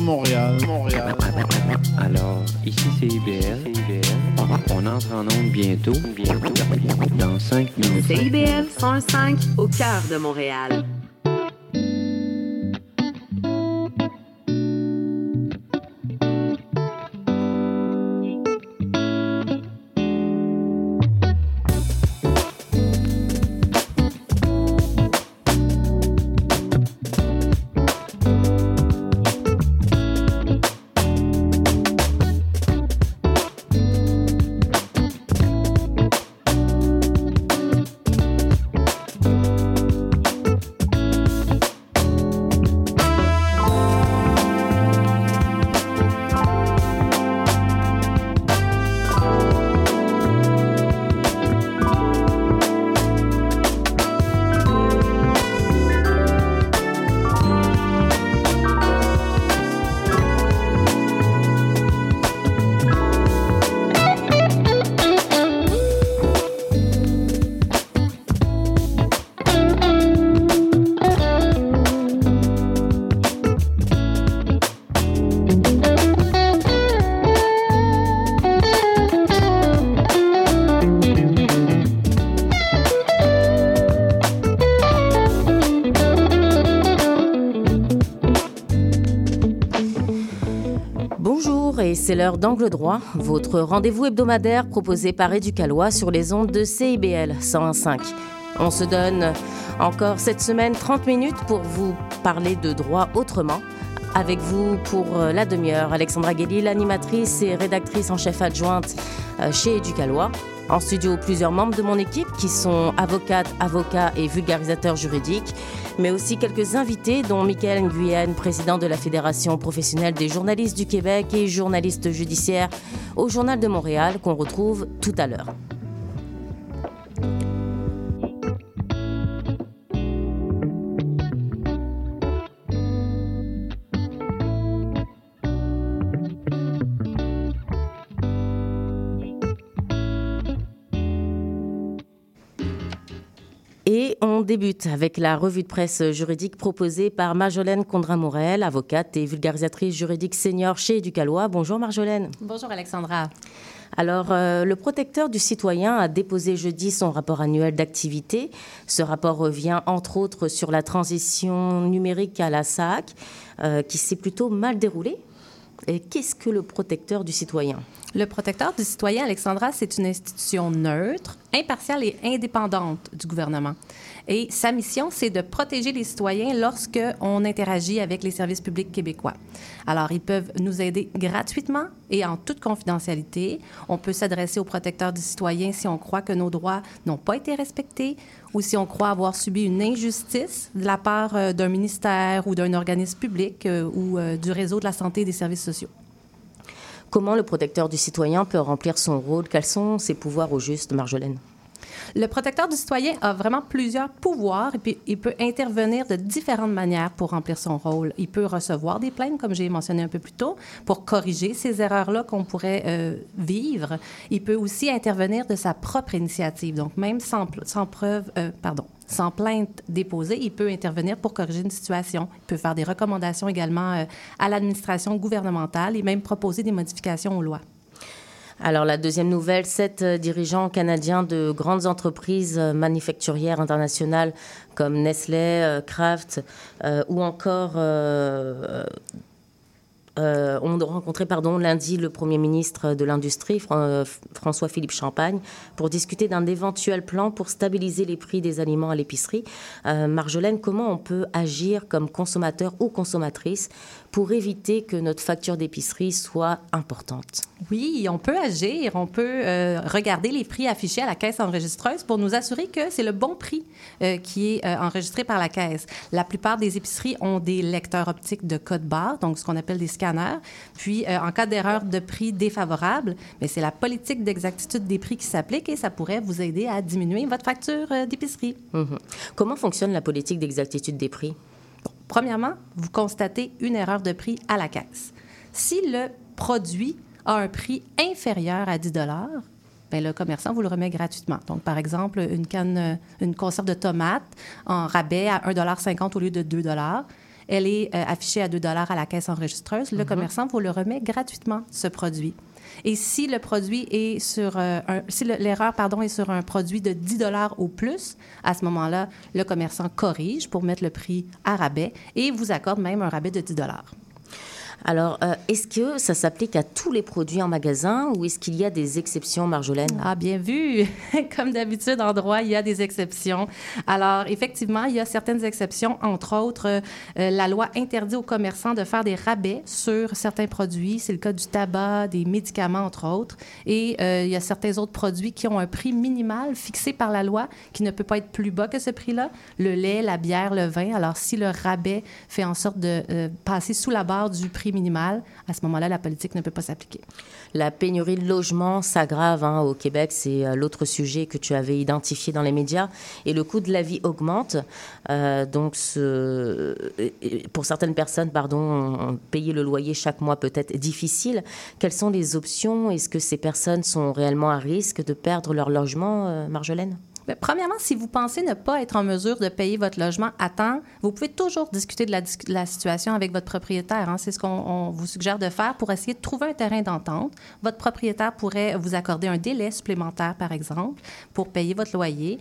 Montréal. Montréal. Alors, ici c'est IBL. On entre en onde bientôt. Bientôt. Dans 5 minutes. CIBL 105 au cœur de Montréal. C'est l'heure d'Angle droit, votre rendez-vous hebdomadaire proposé par Éducalois sur les ondes de CIBL 101.5. On se donne encore cette semaine 30 minutes pour vous parler de droit autrement. Avec vous pour euh, la demi-heure, Alexandra Guély, l'animatrice et rédactrice en chef adjointe euh, chez Éducalois. En studio, plusieurs membres de mon équipe qui sont avocates, avocats et vulgarisateurs juridiques, mais aussi quelques invités, dont Michael Nguyen, président de la Fédération professionnelle des journalistes du Québec et journaliste judiciaire au Journal de Montréal, qu'on retrouve tout à l'heure. Débute avec la revue de presse juridique proposée par Marjolaine Condra-Morel, avocate et vulgarisatrice juridique senior chez Éducalois. Bonjour Marjolaine. Bonjour Alexandra. Alors, euh, le protecteur du citoyen a déposé jeudi son rapport annuel d'activité. Ce rapport revient entre autres sur la transition numérique à la SAC, euh, qui s'est plutôt mal déroulée. Qu'est-ce que le protecteur du citoyen? Le protecteur du citoyen, Alexandra, c'est une institution neutre, impartiale et indépendante du gouvernement. Et sa mission, c'est de protéger les citoyens lorsque on interagit avec les services publics québécois. Alors, ils peuvent nous aider gratuitement et en toute confidentialité. On peut s'adresser au protecteur du citoyen si on croit que nos droits n'ont pas été respectés ou si on croit avoir subi une injustice de la part euh, d'un ministère ou d'un organisme public euh, ou euh, du réseau de la santé et des services sociaux. Comment le protecteur du citoyen peut remplir son rôle? Quels sont ses pouvoirs au juste, Marjolaine? Le protecteur du citoyen a vraiment plusieurs pouvoirs et puis il peut intervenir de différentes manières pour remplir son rôle. Il peut recevoir des plaintes, comme j'ai mentionné un peu plus tôt, pour corriger ces erreurs-là qu'on pourrait euh, vivre. Il peut aussi intervenir de sa propre initiative, donc même sans, preuve, euh, pardon, sans plainte déposée, il peut intervenir pour corriger une situation. Il peut faire des recommandations également euh, à l'administration gouvernementale et même proposer des modifications aux lois. Alors la deuxième nouvelle, sept euh, dirigeants canadiens de grandes entreprises euh, manufacturières internationales comme Nestlé, euh, Kraft ou encore ont rencontré pardon, lundi le Premier ministre de l'Industrie, Fran- François-Philippe Champagne, pour discuter d'un éventuel plan pour stabiliser les prix des aliments à l'épicerie. Marjolaine, comment on peut agir comme consommateur ou consommatrice pour éviter que notre facture d'épicerie soit importante Oui, on peut agir, on peut euh, regarder les prix affichés à la caisse enregistreuse pour nous assurer que c'est le bon prix euh, qui est euh, enregistré par la caisse. La plupart des épiceries ont des lecteurs optiques de code barre, donc ce qu'on appelle des scanners. Puis, en cas d'erreur de prix défavorable, mais c'est la politique d'exactitude des prix qui s'applique et ça pourrait vous aider à diminuer votre facture d'épicerie. Mhm. Comment fonctionne la politique d'exactitude des prix? Premièrement, vous constatez une erreur de prix à la caisse. Si le produit a un prix inférieur à 10 ben le commerçant vous le remet gratuitement. Donc, par exemple, une canne, euh, une conserve de tomates en rabais à 1,50 au lieu de 2 elle est euh, affichée à 2 à la caisse enregistreuse, le mhm. commerçant vous le remet gratuitement, ce produit. Et si le produit est sur euh, un, si l'erreur est sur un produit de 10 dollars ou plus, à ce moment-là, le commerçant corrige pour mettre le prix à rabais et vous accorde même un rabais de 10 dollars. Alors, euh, est-ce que ça s'applique à tous les produits en magasin ou est-ce qu'il y a des exceptions, Marjolaine? Ah, bien vu. Comme d'habitude, en droit, il y a des exceptions. Alors, effectivement, il y a certaines exceptions. Entre autres, euh, la loi interdit aux commerçants de faire des rabais sur certains produits. C'est le cas du tabac, des médicaments, entre autres. Et euh, il y a certains autres produits qui ont un prix minimal fixé par la loi qui ne peut pas être plus bas que ce prix-là. Le lait, la bière, le vin. Alors, si le rabais fait en sorte de passer sous la barre du prix minimal, à ce moment-là, la politique ne peut pas s'appliquer. La pénurie de logements s'aggrave hein, au Québec, c'est euh, l'autre sujet que tu avais identifié dans les médias, et le coût de la vie augmente. Euh, donc, ce, pour certaines personnes, pardon, payer le loyer chaque mois peut être difficile. Quelles sont les options? Est-ce que ces personnes sont réellement à risque de perdre leur logement, euh, Marjolaine? Premièrement, si vous pensez ne pas être en mesure de payer votre logement à temps, vous pouvez toujours discuter de la, situation avec votre propriétaire. Hein. C'est ce qu'on vous suggère de faire pour essayer de trouver un terrain d'entente. Votre propriétaire pourrait vous accorder un délai supplémentaire, par exemple, pour payer votre loyer.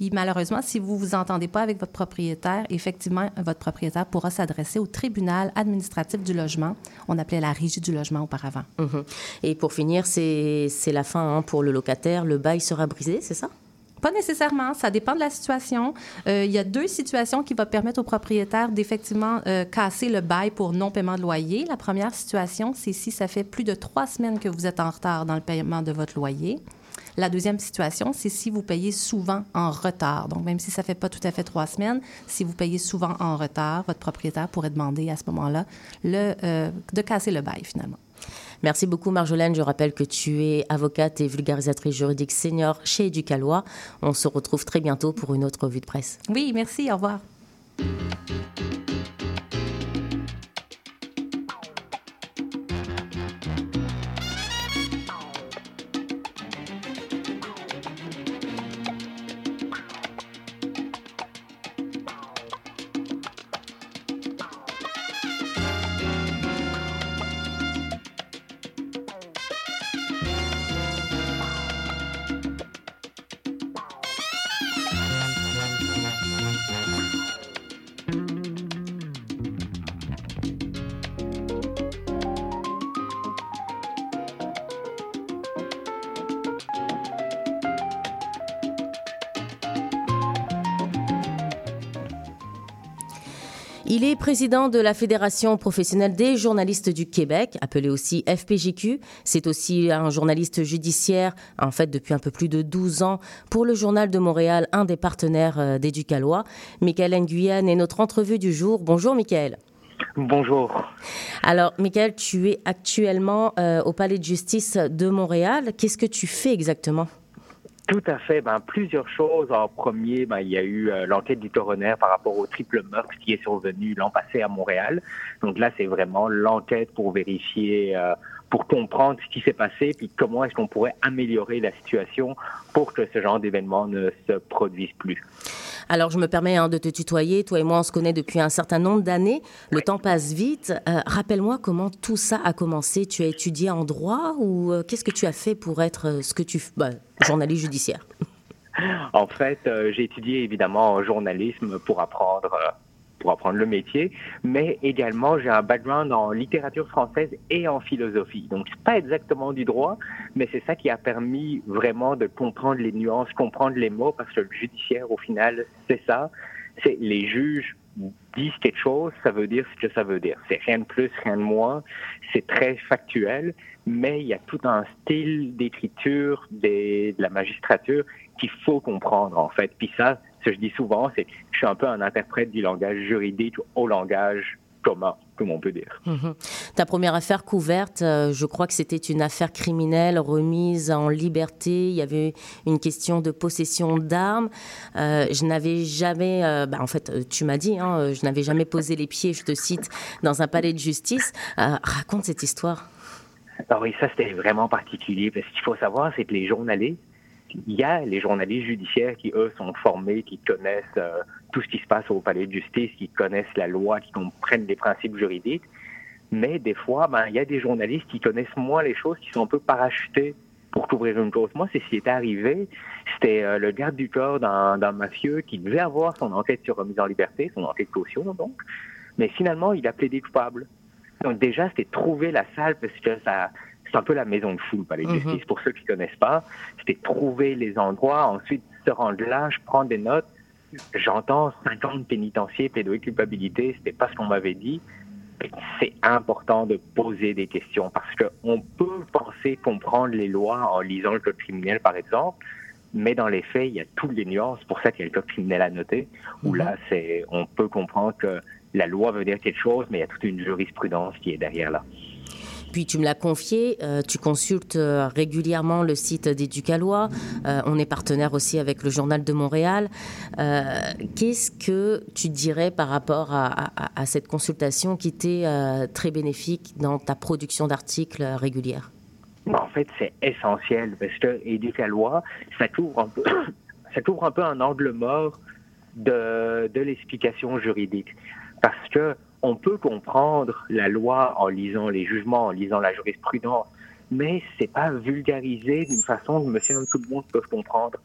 Puis malheureusement, si vous ne vous entendez pas avec votre propriétaire, effectivement, votre propriétaire pourra s'adresser au tribunal administratif du logement. On appelait la régie du logement auparavant. Mhm. Et pour finir, c'est la fin hein, pour le locataire. Le bail sera brisé, c'est ça? Pas nécessairement, ça dépend de la situation. Euh, il y a deux situations qui vont permettre au propriétaire d'effectivement euh, casser le bail pour non-paiement de loyer. La première situation, c'est si ça fait plus de trois semaines que vous êtes en retard dans le paiement de votre loyer. La deuxième situation, c'est si vous payez souvent en retard. Donc, même si ça ne fait pas tout à fait trois semaines, si vous payez souvent en retard, votre propriétaire pourrait demander à ce moment-là euh, de casser le bail finalement. Merci beaucoup, Marjolaine. Je rappelle que tu es avocate et vulgarisatrice juridique senior chez Éducalois. On se retrouve très bientôt pour une autre revue de presse. Oui, merci. Au revoir. Il est président de la Fédération professionnelle des journalistes du Québec, appelée aussi FPJQ. C'est aussi un journaliste judiciaire, en fait depuis un peu plus de 12 ans, pour le Journal de Montréal, un des partenaires euh, d'Éducalois. Michael Nguyen est notre entrevue du jour. Bonjour Michael. Bonjour. Alors, Michael, tu es actuellement euh, au Palais de justice de Montréal. Qu'est-ce que tu fais exactement? Tout à fait. Ben, plusieurs choses. En premier, ben, il y a eu euh, l'enquête du coroner par rapport au triple meurtre qui est survenu l'an passé à Montréal. Donc là, c'est vraiment l'enquête pour vérifier, euh, pour comprendre ce qui s'est passé, puis comment est-ce qu'on pourrait améliorer la situation pour que ce genre d'événement ne se produise plus. Alors, je me permets hein, de te tutoyer. Toi et moi, on se connaît depuis un certain nombre d'années. Le temps passe vite. Euh, rappelle-moi comment tout ça a commencé. Tu as étudié en droit ou euh, qu'est-ce que tu as fait pour être euh, ce que tu... Bah, journaliste judiciaire? En fait, j'ai étudié évidemment en journalisme pour apprendre pour apprendre le métier, mais également j'ai un background en littérature française et en philosophie. Donc c'est pas exactement du droit, mais c'est ça qui a permis vraiment de comprendre les nuances, comprendre les mots, parce que le judiciaire au final c'est ça, c'est les juges disent quelque chose, ça veut dire ce que ça veut dire. C'est rien de plus, rien de moins. C'est très factuel, mais il y a tout un style d'écriture de la magistrature qu'il faut comprendre en fait. Puis ça, ce que je dis souvent, c'est que je suis un peu un interprète du langage juridique au langage commun, comme on peut dire. Mhm. Ta première affaire couverte, euh, je crois que c'était une affaire criminelle remise en liberté. Il y avait une question de possession d'armes. Euh, je n'avais jamais, euh, bah, en fait, tu m'as dit, hein, je n'avais jamais posé les pieds, je te cite, dans un palais de justice. raconte cette histoire. Alors ah oui, ça c'était vraiment particulier parce qu'il faut savoir, c'est que les journalistes il y a les journalistes judiciaires qui, eux, sont formés, qui connaissent euh, tout ce qui se passe au palais de justice, qui connaissent la loi, qui comprennent les principes juridiques. Mais des fois, ben, il y a des journalistes qui connaissent moins les choses, qui sont un peu parachutés pour couvrir une cause. Moi, c'est ce qui est arrivé. C'était euh, le garde du corps d'un mafieux qui devait avoir son enquête sur remise en liberté, son enquête caution, donc. Mais finalement, il a plaidé coupable. Donc déjà, c'était trouver la salle parce que ça, c'est un peu la maison de fou, palais de mhm. justice. Pour ceux qui connaissent pas, c'était trouver les endroits, ensuite se rendre là, je prends des notes. J'entends 50 pénitenciers, plaidoyer culpabilité, c'était pas ce qu'on m'avait dit. C'est important de poser des questions parce qu'on peut penser comprendre les lois en lisant le code criminel, par exemple, mais dans les faits, il y a toutes les nuances. Pour ça qu'il y a le code criminel à noter, où mhm. là, c'est, on peut comprendre que la loi veut dire quelque chose, mais il y a toute une jurisprudence qui est derrière là. Puis tu me l'as confié, euh, tu consultes euh, régulièrement le site d'Éducalois. Euh, on est partenaire aussi avec le Journal de Montréal. Qu'est-ce que tu dirais par rapport à, cette consultation qui était très bénéfique dans ta production d'articles régulière En fait, c'est essentiel parce que Éducalois, ça couvre un peu, ça couvre un peu un angle mort de, de l'explication juridique. Parce que on peut comprendre la loi en lisant les jugements, en lisant la jurisprudence, mais c'est pas vulgarisé d'une façon que monsieur et tout le monde peut comprendre.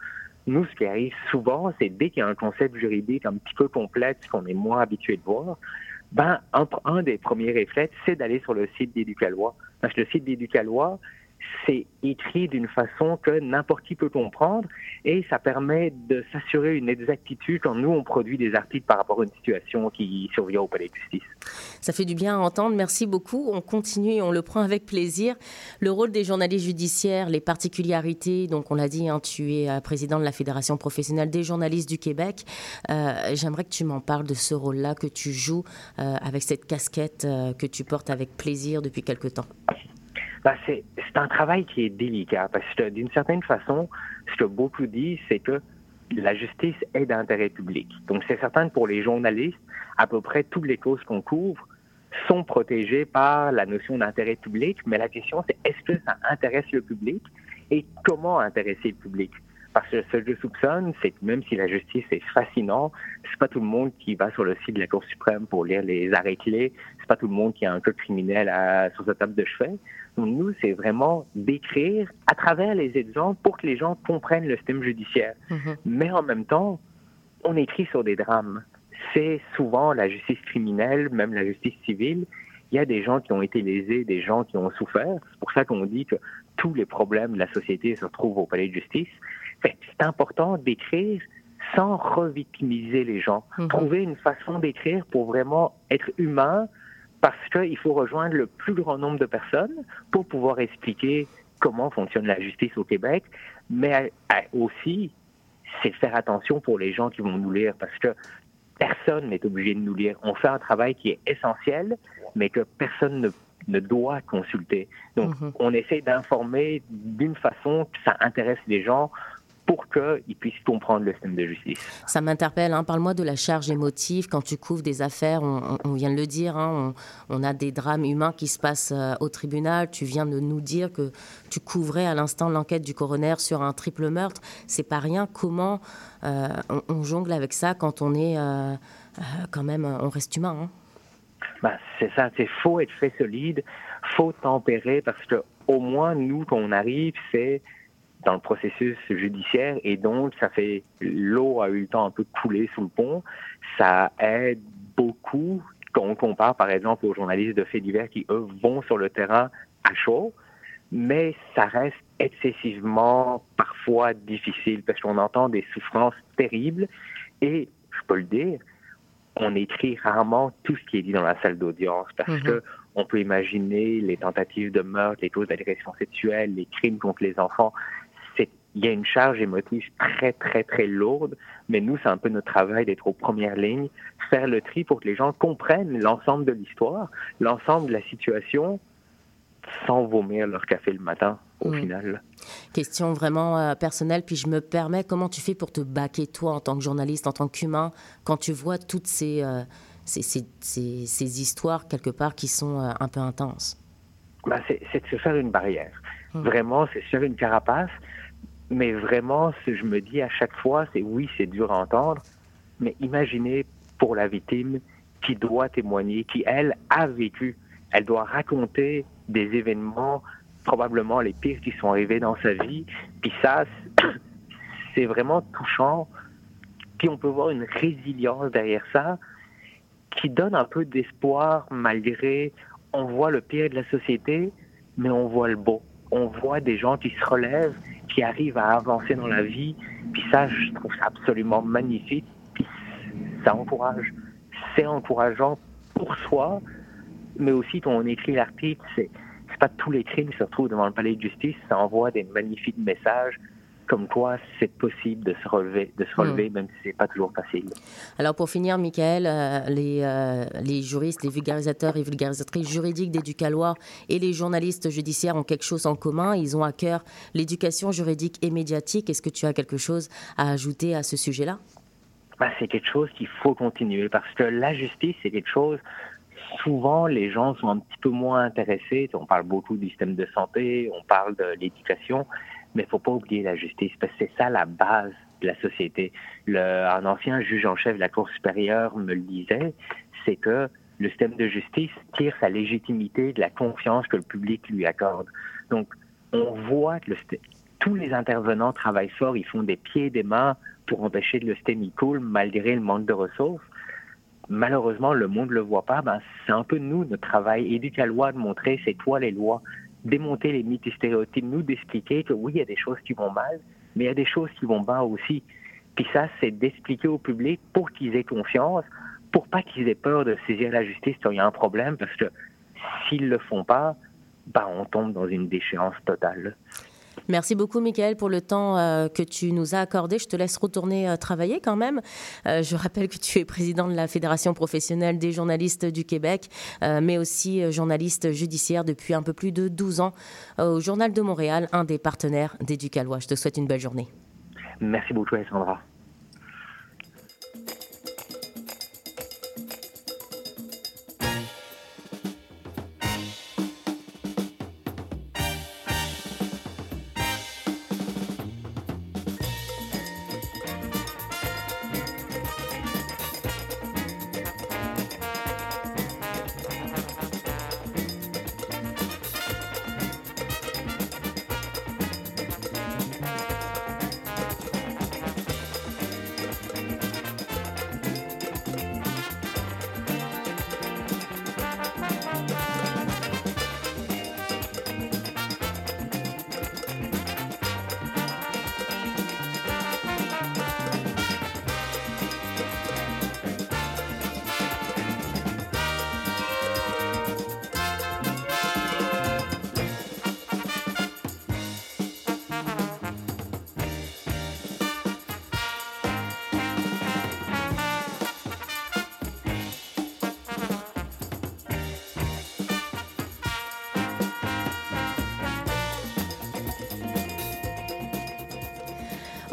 Nous, ce qui arrive souvent, c'est dès qu'il y a un concept juridique un petit peu complexe qu'on est moins habitué de voir, ben, un, des premiers réflexes, c'est d'aller sur le site d'Éducalois. Parce que le site d'Éducalois, c'est écrit d'une façon que n'importe qui peut comprendre et ça permet de s'assurer une exactitude quand nous, on produit des articles par rapport à une situation qui survient au palais de justice. Ça fait du bien à entendre. Merci beaucoup. On continue et on le prend avec plaisir. Le rôle des journalistes judiciaires, les particularités, donc on l'a dit, hein, tu es euh, président de la Fédération professionnelle des journalistes du Québec. Euh, j'aimerais que tu m'en parles de ce rôle-là que tu joues euh, avec cette casquette que tu portes avec plaisir depuis quelque temps. Ben, c'est un travail qui est délicat parce que d'une certaine façon, ce que beaucoup disent, c'est que la justice est d'intérêt public. Donc c'est certain que pour les journalistes, à peu près toutes les causes qu'on couvre sont protégées par la notion d'intérêt public, mais la question c'est est-ce que ça intéresse le public et comment intéresser le public? Parce que ce que je soupçonne, c'est que même si la justice est fascinant, c'est pas tout le monde qui va sur le site de la Cour suprême pour lire les arrêts clés. C'est pas tout le monde qui a un code criminel sur sa table de chevet. Nous, c'est vraiment d'écrire à travers les exemples pour que les gens comprennent le système judiciaire. Mm-hmm. Mais en même temps, on écrit sur des drames. C'est souvent la justice criminelle, même la justice civile. Il y a des gens qui ont été lésés, des gens qui ont souffert. C'est pour ça qu'on dit que tous les problèmes de la société se retrouvent au palais de justice c'est important d'écrire sans revictimiser les gens. Mhm. Trouver une façon d'écrire pour vraiment être humain, parce qu'il faut rejoindre le plus grand nombre de personnes pour pouvoir expliquer comment fonctionne la justice au Québec, mais aussi, c'est faire attention pour les gens qui vont nous lire, parce que personne n'est obligé de nous lire. On fait un travail qui est essentiel, mais que personne ne, doit consulter. Donc, mhm. on essaie d'informer d'une façon que ça intéresse les gens pour qu'ils puissent comprendre le système de justice. Ça m'interpelle. Hein. Parle-moi de la charge émotive quand tu couvres des affaires. On, vient de le dire. Hein. on, a des drames humains qui se passent euh, au tribunal. Tu viens de nous dire que tu couvrais à l'instant l'enquête du coroner sur un triple meurtre. C'est pas rien. Comment euh, on, jongle avec ça quand on est euh, quand même, on reste humain. Hein? Ben, c'est ça. C'est faut être fait solide, faut tempérer parce que au moins nous, quand on arrive, c'est dans le processus judiciaire et donc ça fait l'eau a eu le temps un peu de couler sous le pont. Ça aide beaucoup quand on compare par exemple aux journalistes de faits divers qui eux vont sur le terrain à chaud, mais ça reste excessivement parfois difficile parce qu'on entend des souffrances terribles et je peux le dire, on écrit rarement tout ce qui est dit dans la salle d'audience parce mhm. que on peut imaginer les tentatives de meurtre, les causes d'agression sexuelle, les crimes contre les enfants il y a une charge émotive très, très, très lourde, mais nous, c'est un peu notre travail d'être aux premières lignes, faire le tri pour que les gens comprennent l'ensemble de l'histoire, l'ensemble de la situation, sans vomir leur café le matin, au final. Question vraiment euh, personnelle, puis je me permets, comment tu fais pour te baquer, toi, en tant que journaliste, en tant qu'humain, quand tu vois toutes ces, euh, ces, ces, ces, histoires, quelque part, qui sont euh, un peu intenses? Ben, c'est de se faire une barrière. Hum. Vraiment, c'est se faire une carapace Mais vraiment, ce que je me dis à chaque fois, c'est oui, c'est dur à entendre, mais imaginez pour la victime qui doit témoigner, qui, elle, a vécu. Elle doit raconter des événements, probablement les pires qui sont arrivés dans sa vie. Puis ça, c'est vraiment touchant. Puis on peut voir une résilience derrière ça qui donne un peu d'espoir malgré on voit le pire de la société, mais on voit le beau. On voit des gens qui se relèvent, qui arrivent à avancer dans la vie. Puis ça, je trouve ça absolument magnifique. Puis ça encourage. C'est encourageant pour soi, mais aussi quand on écrit l'article, c'est pas tous les crimes qui se retrouvent devant le palais de justice. Ça envoie des magnifiques messages comme quoi c'est possible de se relever, de se relever, hmm. même si c'est pas toujours facile. Alors pour finir, Michael, euh, les, euh, les juristes, les vulgarisateurs et vulgarisatrices juridiques d'Éducalois et les journalistes judiciaires ont quelque chose en commun. Ils ont à cœur l'éducation juridique et médiatique. Est-ce que tu as quelque chose à ajouter à ce sujet-là? Bah, C'est quelque chose qu'il faut continuer parce que la justice, c'est quelque chose souvent, les gens sont un petit peu moins intéressés. On parle beaucoup du système de santé, on parle de l'éducation, mais il faut pas oublier la justice, parce que c'est ça la base de la société. Un ancien juge en chef de la Cour supérieure me le disait, c'est que le système de justice tire sa légitimité de la confiance que le public lui accorde. Donc, on voit que tous les intervenants travaillent fort, ils font des pieds et des mains pour empêcher que le système coule malgré le manque de ressources. Malheureusement, le monde ne le voit pas. Ben, c'est un peu nous, notre travail éducalois, de montrer c'est toi les lois démonter les mythes et stéréotypes, nous d'expliquer que oui, il y a des choses qui vont mal, mais il y a des choses qui vont bien aussi. Puis ça, c'est d'expliquer au public pour qu'ils aient confiance, pour pas qu'ils aient peur de saisir la justice quand il y a un problème, parce que s'ils le font pas, ben, on tombe dans une déchéance totale. Merci beaucoup, Michael, pour le temps euh, que tu nous as accordé. Je te laisse retourner euh, travailler quand même. Euh, je rappelle que tu es président de la Fédération professionnelle des journalistes du Québec, mais aussi journaliste judiciaire depuis un peu plus de 12 ans au Journal de Montréal, un des partenaires d'Éducalois. Je te souhaite une belle journée. Merci beaucoup, Alessandra.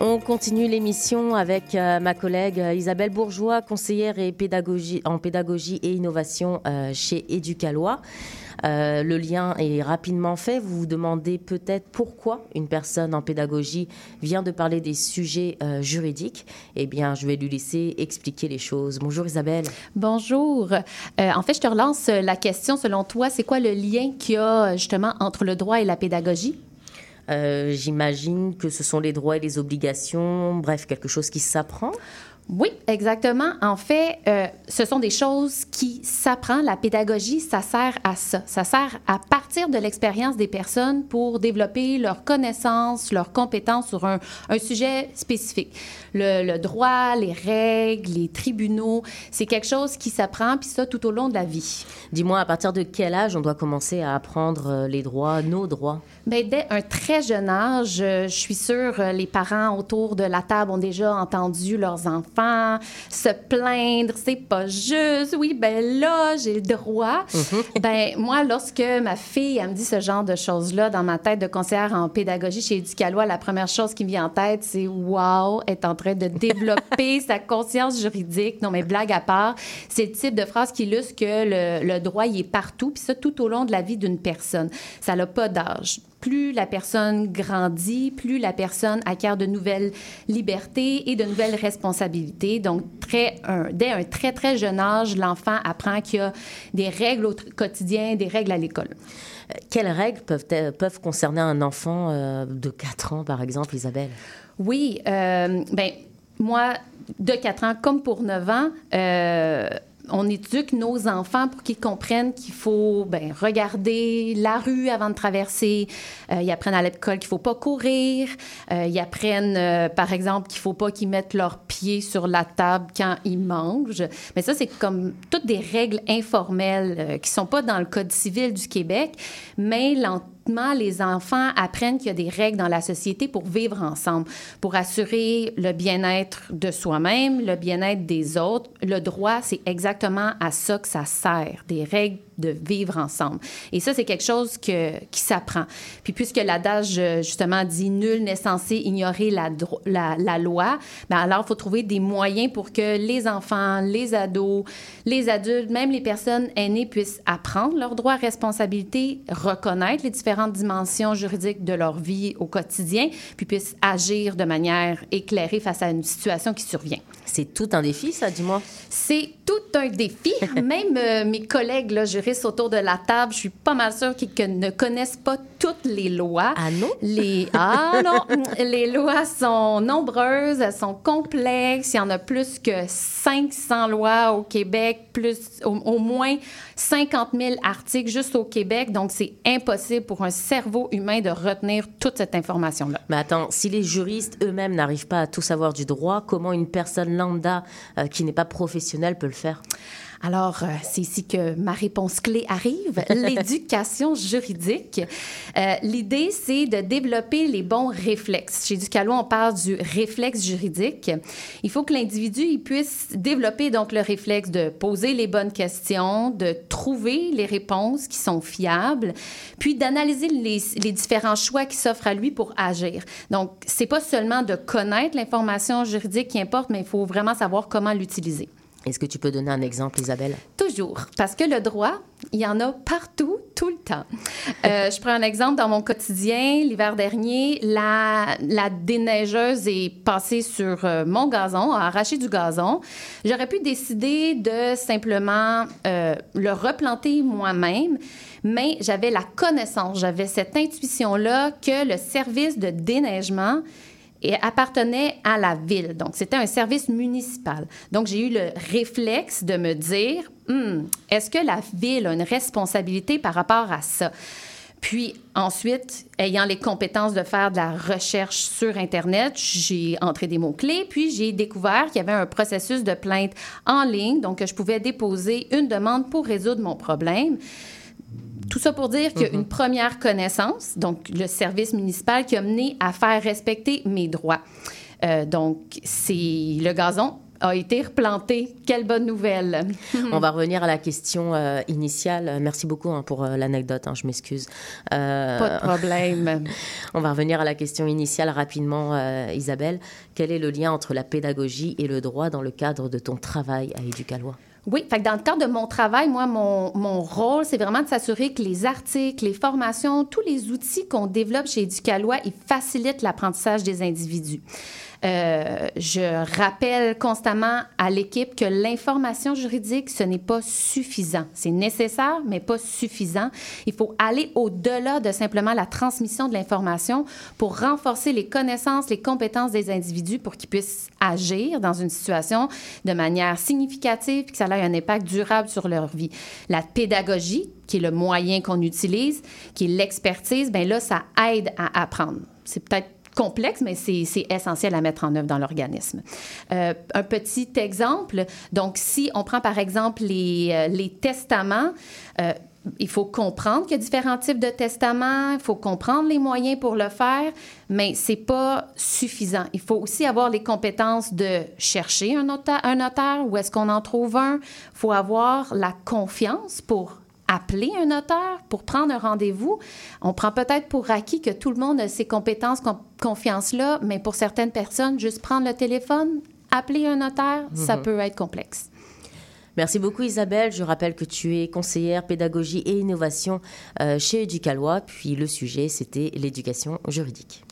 On continue l'émission avec euh, ma collègue euh, Isabelle Bourgeois, conseillère en pédagogie et innovation euh, chez Éducalois. le lien est rapidement fait. Vous vous demandez peut-être pourquoi une personne en pédagogie vient de parler des sujets juridiques. Eh bien, je vais lui laisser expliquer les choses. Bonjour Isabelle. Bonjour. en fait, je te relance la question. Selon toi, c'est quoi le lien qu'il y a justement entre le droit et la pédagogie? Euh, j'imagine que ce sont les droits et les obligations, bref, quelque chose qui s'apprend. Oui, exactement. En fait, euh, ce sont des choses qui s'apprend. La pédagogie, ça sert à ça. Ça sert à partir de l'expérience des personnes pour développer leurs connaissances, leurs compétences sur un, un sujet spécifique. Le, le, droit, les règles, les tribunaux, c'est quelque chose qui s'apprend, puis ça tout au long de la vie. Dis-moi, à partir de quel âge on doit commencer à apprendre euh, les droits, nos droits? Bien, dès un très jeune âge, je suis sûre les parents autour de la table ont déjà entendu leurs enfants se plaindre, c'est pas juste, oui, ben là, j'ai le droit. ben moi, lorsque ma fille, elle me dit ce genre de choses-là dans ma tête de conseillère en pédagogie chez Éducalois, la première chose qui me vient en tête, c'est wow, est en train de développer sa conscience juridique. Non, mais blague à part, c'est le type de phrase qui illustre que le, le droit, il est partout, puis ça tout au long de la vie d'une personne. Ça n'a pas d'âge plus la personne grandit, plus la personne acquiert de nouvelles libertés et de nouvelles responsabilités. Donc, très, un, dès un très, très jeune âge, l'enfant apprend qu'il y a des règles au quotidien, des règles à l'école. Euh, Quelles règles peuvent, peuvent concerner un enfant euh, de 4 ans, par exemple, Isabelle? Oui, euh, ben moi, de 4 ans comme pour 9 ans, euh, on éduque nos enfants pour qu'ils comprennent qu'il faut ben, regarder la rue avant de traverser. Euh, ils apprennent à l'école qu'il ne faut pas courir. Euh, ils apprennent, euh, par exemple, qu'il ne faut pas qu'ils mettent leurs pieds sur la table quand ils mangent. Mais ça, c'est comme toutes des règles informelles qui ne sont pas dans le Code civil du Québec, mais les enfants apprennent qu'il y a des règles dans la société pour vivre ensemble, pour assurer le bien-être de soi-même, le bien-être des autres. Le droit, c'est exactement à ça que ça sert, des règles de vivre ensemble. Et ça, c'est quelque chose que, qui s'apprend. Puis puisque l'adage, euh, justement, dit « nul n'est censé ignorer la, la, la loi ben », alors il faut trouver des moyens pour que les enfants, les ados, les adultes, même les personnes aînées puissent apprendre leurs droits, responsabilités, reconnaître les différentes dimensions juridiques de leur vie au quotidien, puis puissent agir de manière éclairée face à une situation qui survient. C'est tout un défi, ça, dis-moi. C'est tout un défi. Même euh, mes collègues là, juristes autour de la table, je suis pas mal sûre qu'ils ne connaissent pas toutes les lois. Ah non? Les... Ah non! les lois sont nombreuses, elles sont complexes. Il y en a plus que 500 lois au Québec, plus au, au moins 50 000 articles juste au Québec. Donc, c'est impossible pour un cerveau humain de retenir toute cette information-là. Mais attends, si les juristes eux-mêmes n'arrivent pas à tout savoir du droit, comment une personne lambda euh, qui n'est pas professionnelle peut le faire? Alors, euh, c'est ici que ma réponse clé arrive, l'éducation juridique. Euh, L'idée, c'est de développer les bons réflexes. Chez Ducalo, on parle du réflexe juridique. Il faut que l'individu puisse développer donc le réflexe de poser les bonnes questions, de trouver les réponses qui sont fiables, puis d'analyser les, les, différents choix qui s'offrent à lui pour agir. Donc, c'est pas seulement de connaître l'information juridique qui importe, mais il faut vraiment savoir comment l'utiliser. Est-ce que tu peux donner un exemple, Isabelle? Toujours, parce que le droit, il y en a partout, tout le temps. Euh, je prends un exemple dans mon quotidien. L'hiver dernier, la, déneigeuse est passée sur euh, mon gazon, a arraché du gazon. J'aurais pu décider de simplement euh, le replanter moi-même, mais j'avais la connaissance, j'avais cette intuition-là que le service de déneigement et appartenait à la ville. Donc, c'était un service municipal. Donc, j'ai eu le réflexe de me dire, hmm, est-ce que la ville a une responsabilité par rapport à ça? Puis ensuite, ayant les compétences de faire de la recherche sur Internet, j'ai entré des mots-clés, puis j'ai découvert qu'il y avait un processus de plainte en ligne, donc que je pouvais déposer une demande pour résoudre mon problème. Tout ça pour dire qu'il y a une première connaissance, donc le service municipal qui a mené à faire respecter mes droits. Euh, donc, c'est le gazon a été replanté. Quelle bonne nouvelle. On va revenir à la question euh, initiale. Merci beaucoup hein, pour euh, l'anecdote, hein, je m'excuse. Euh, Pas de problème. On va revenir à la question initiale rapidement, Isabelle. Quel est le lien entre la pédagogie et le droit dans le cadre de ton travail à Éducalois? Oui, fait dans le cadre de mon travail, moi, mon, mon rôle, c'est vraiment de s'assurer que les articles, les formations, tous les outils qu'on développe chez Éducalois, ils facilitent l'apprentissage des individus. Euh, je rappelle constamment à l'équipe que l'information juridique, ce n'est pas suffisant. C'est nécessaire, mais pas suffisant. Il faut aller au-delà de simplement la transmission de l'information pour renforcer les connaissances, les compétences des individus pour qu'ils puissent agir dans une situation de manière significative et que ça ait un impact durable sur leur vie. La pédagogie, qui est le moyen qu'on utilise, qui est l'expertise, bien là, ça aide à apprendre. C'est peut-être complexe, mais c'est essentiel à mettre en œuvre dans l'organisme. Euh, un petit exemple, donc si on prend par exemple les, euh, testaments, euh, il faut comprendre qu'il y a différents types de testaments, il faut comprendre les moyens pour le faire, mais c'est pas suffisant. Il faut aussi avoir les compétences de chercher un notaire, un notaire où est-ce qu'on en trouve un. Il faut avoir la confiance pour appeler un notaire, pour prendre un rendez-vous. On prend peut-être pour acquis que tout le monde a ces compétences, confiance-là, mais pour certaines personnes, juste prendre le téléphone, appeler un notaire, ça mhm. peut être complexe. Merci beaucoup Isabelle. Je rappelle que tu es conseillère pédagogie et innovation euh, chez Éducalois. Puis le sujet, c'était l'éducation juridique.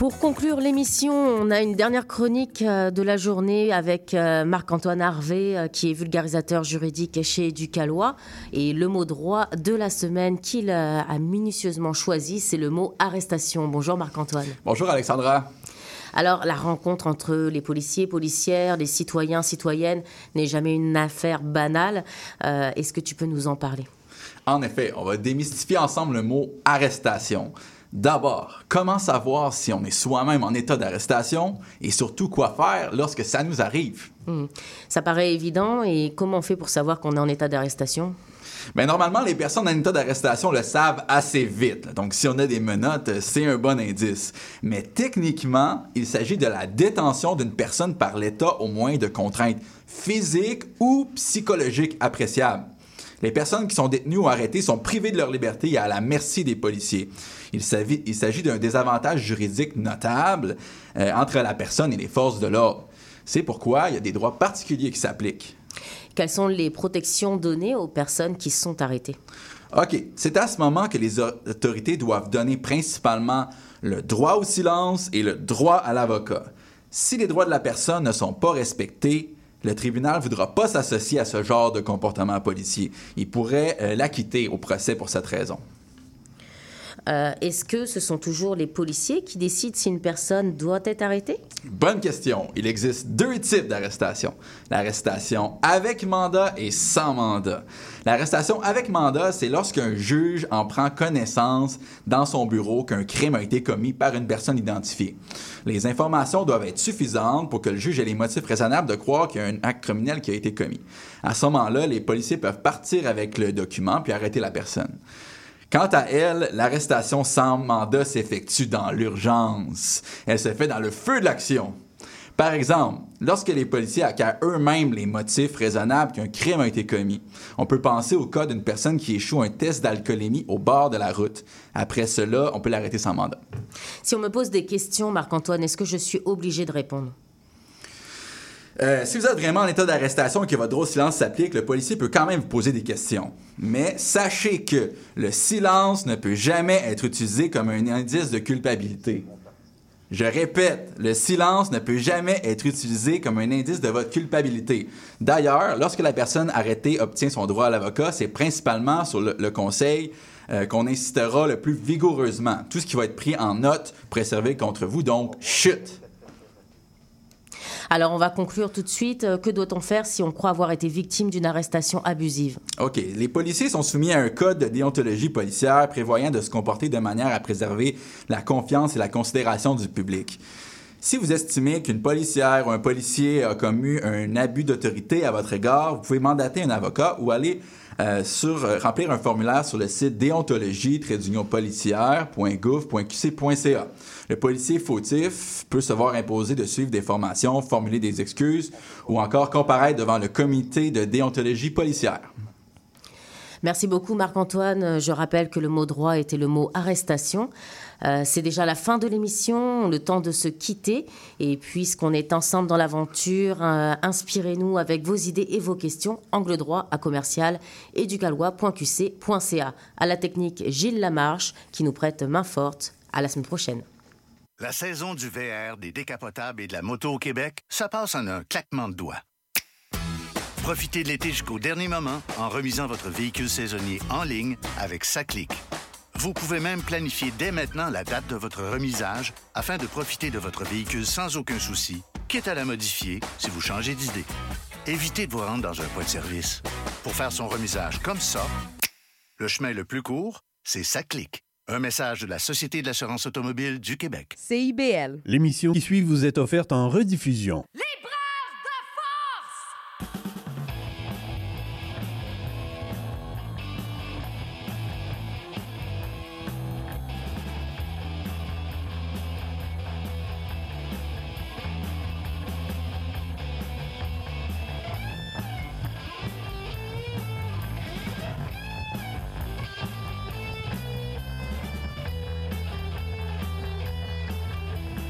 Pour conclure l'émission, on a une dernière chronique euh, de la journée avec euh, Marc-Antoine Harvé, euh, qui est vulgarisateur juridique chez Ducalois. Et le mot droit de la semaine qu'il a minutieusement choisi, c'est le mot arrestation. Bonjour Marc-Antoine. Bonjour Alexandra. Alors, la rencontre entre les policiers, policières, les citoyens, citoyennes n'est jamais une affaire banale. Est-ce que tu peux nous en parler? En effet, on va démystifier ensemble le mot arrestation. D'abord, comment savoir si on est soi-même en état d'arrestation et surtout quoi faire lorsque ça nous arrive? Hmm. Ça paraît évident et comment on fait pour savoir qu'on est en état d'arrestation? Bien, normalement, les personnes en état d'arrestation le savent assez vite. Donc, si on a des menottes, c'est un bon indice. Mais techniquement, il s'agit de la détention d'une personne par l'état au moins de contraintes physiques ou psychologiques appréciables. Les personnes qui sont détenues ou arrêtées sont privées de leur liberté et à la merci des policiers. Il s'agit d'un désavantage juridique notable euh, entre la personne et les forces de l'ordre. C'est pourquoi il y a des droits particuliers qui s'appliquent. Quelles sont les protections données aux personnes qui sont arrêtées? OK. C'est à ce moment que les autorités doivent donner principalement le droit au silence et le droit à l'avocat. Si les droits de la personne ne sont pas respectés, le tribunal ne voudra pas s'associer à ce genre de comportement policier. Il pourrait euh, l'acquitter au procès pour cette raison. Euh, est-ce que ce sont toujours les policiers qui décident si une personne doit être arrêtée? Bonne question. Il existe deux types d'arrestation. L'arrestation avec mandat et sans mandat. L'arrestation avec mandat, c'est lorsqu'un juge en prend connaissance dans son bureau qu'un crime a été commis par une personne identifiée. Les informations doivent être suffisantes pour que le juge ait les motifs raisonnables de croire qu'il y a un acte criminel qui a été commis. À ce moment-là, les policiers peuvent partir avec le document puis arrêter la personne. Quant à elle, l'arrestation sans mandat s'effectue dans l'urgence. Elle se fait dans le feu de l'action. Par exemple, lorsque les policiers acquièrent eux-mêmes les motifs raisonnables qu'un crime a été commis, on peut penser au cas d'une personne qui échoue un test d'alcoolémie au bord de la route. Après cela, on peut l'arrêter sans mandat. Si on me pose des questions, Marc-Antoine, est-ce que je suis obligé de répondre? Euh, si vous êtes vraiment en état d'arrestation et que votre droit au silence s'applique, le policier peut quand même vous poser des questions. Mais sachez que le silence ne peut jamais être utilisé comme un indice de culpabilité. Je répète, le silence ne peut jamais être utilisé comme un indice de votre culpabilité. D'ailleurs, lorsque la personne arrêtée obtient son droit à l'avocat, c'est principalement sur le, conseil euh, qu'on insistera le plus vigoureusement. Tout ce qui va être pris en note préservé contre vous, donc chute. Alors, on va conclure tout de suite. Euh, que doit-on faire si on croit avoir été victime d'une arrestation abusive? OK. Les policiers sont soumis à un code de déontologie policière prévoyant de se comporter de manière à préserver la confiance et la considération du public. Si vous estimez qu'une policière ou un policier a commis un abus d'autorité à votre égard, vous pouvez mandater un avocat ou aller euh, sur, euh, remplir un formulaire sur le site déontologie policière.gouv.qc.ca. Le policier fautif peut se voir imposer de suivre des formations, formuler des excuses ou encore comparaître devant le comité de déontologie policière. Merci beaucoup Marc-Antoine. Je rappelle que le mot droit était le mot arrestation. Euh, c'est déjà la fin de l'émission, le temps de se quitter. Et puisqu'on est ensemble dans l'aventure, euh, inspirez-nous avec vos idées et vos questions. Angle droit à commercial éducalois.qc.ca. À la technique Gilles Lamarche qui nous prête main forte. À la semaine prochaine. La saison du VR, des décapotables et de la moto au Québec, ça passe en un claquement de doigts. Profitez de l'été jusqu'au dernier moment en remisant votre véhicule saisonnier en ligne avec Saclic. Vous pouvez même planifier dès maintenant la date de votre remisage afin de profiter de votre véhicule sans aucun souci, quitte à la modifier si vous changez d'idée. Évitez de vous rendre dans un point de service. Pour faire son remisage comme ça, le chemin le plus court, c'est Saclic. Un message de la Société de l'assurance automobile du Québec. CIBL. L'émission qui suit vous est offerte en rediffusion. Les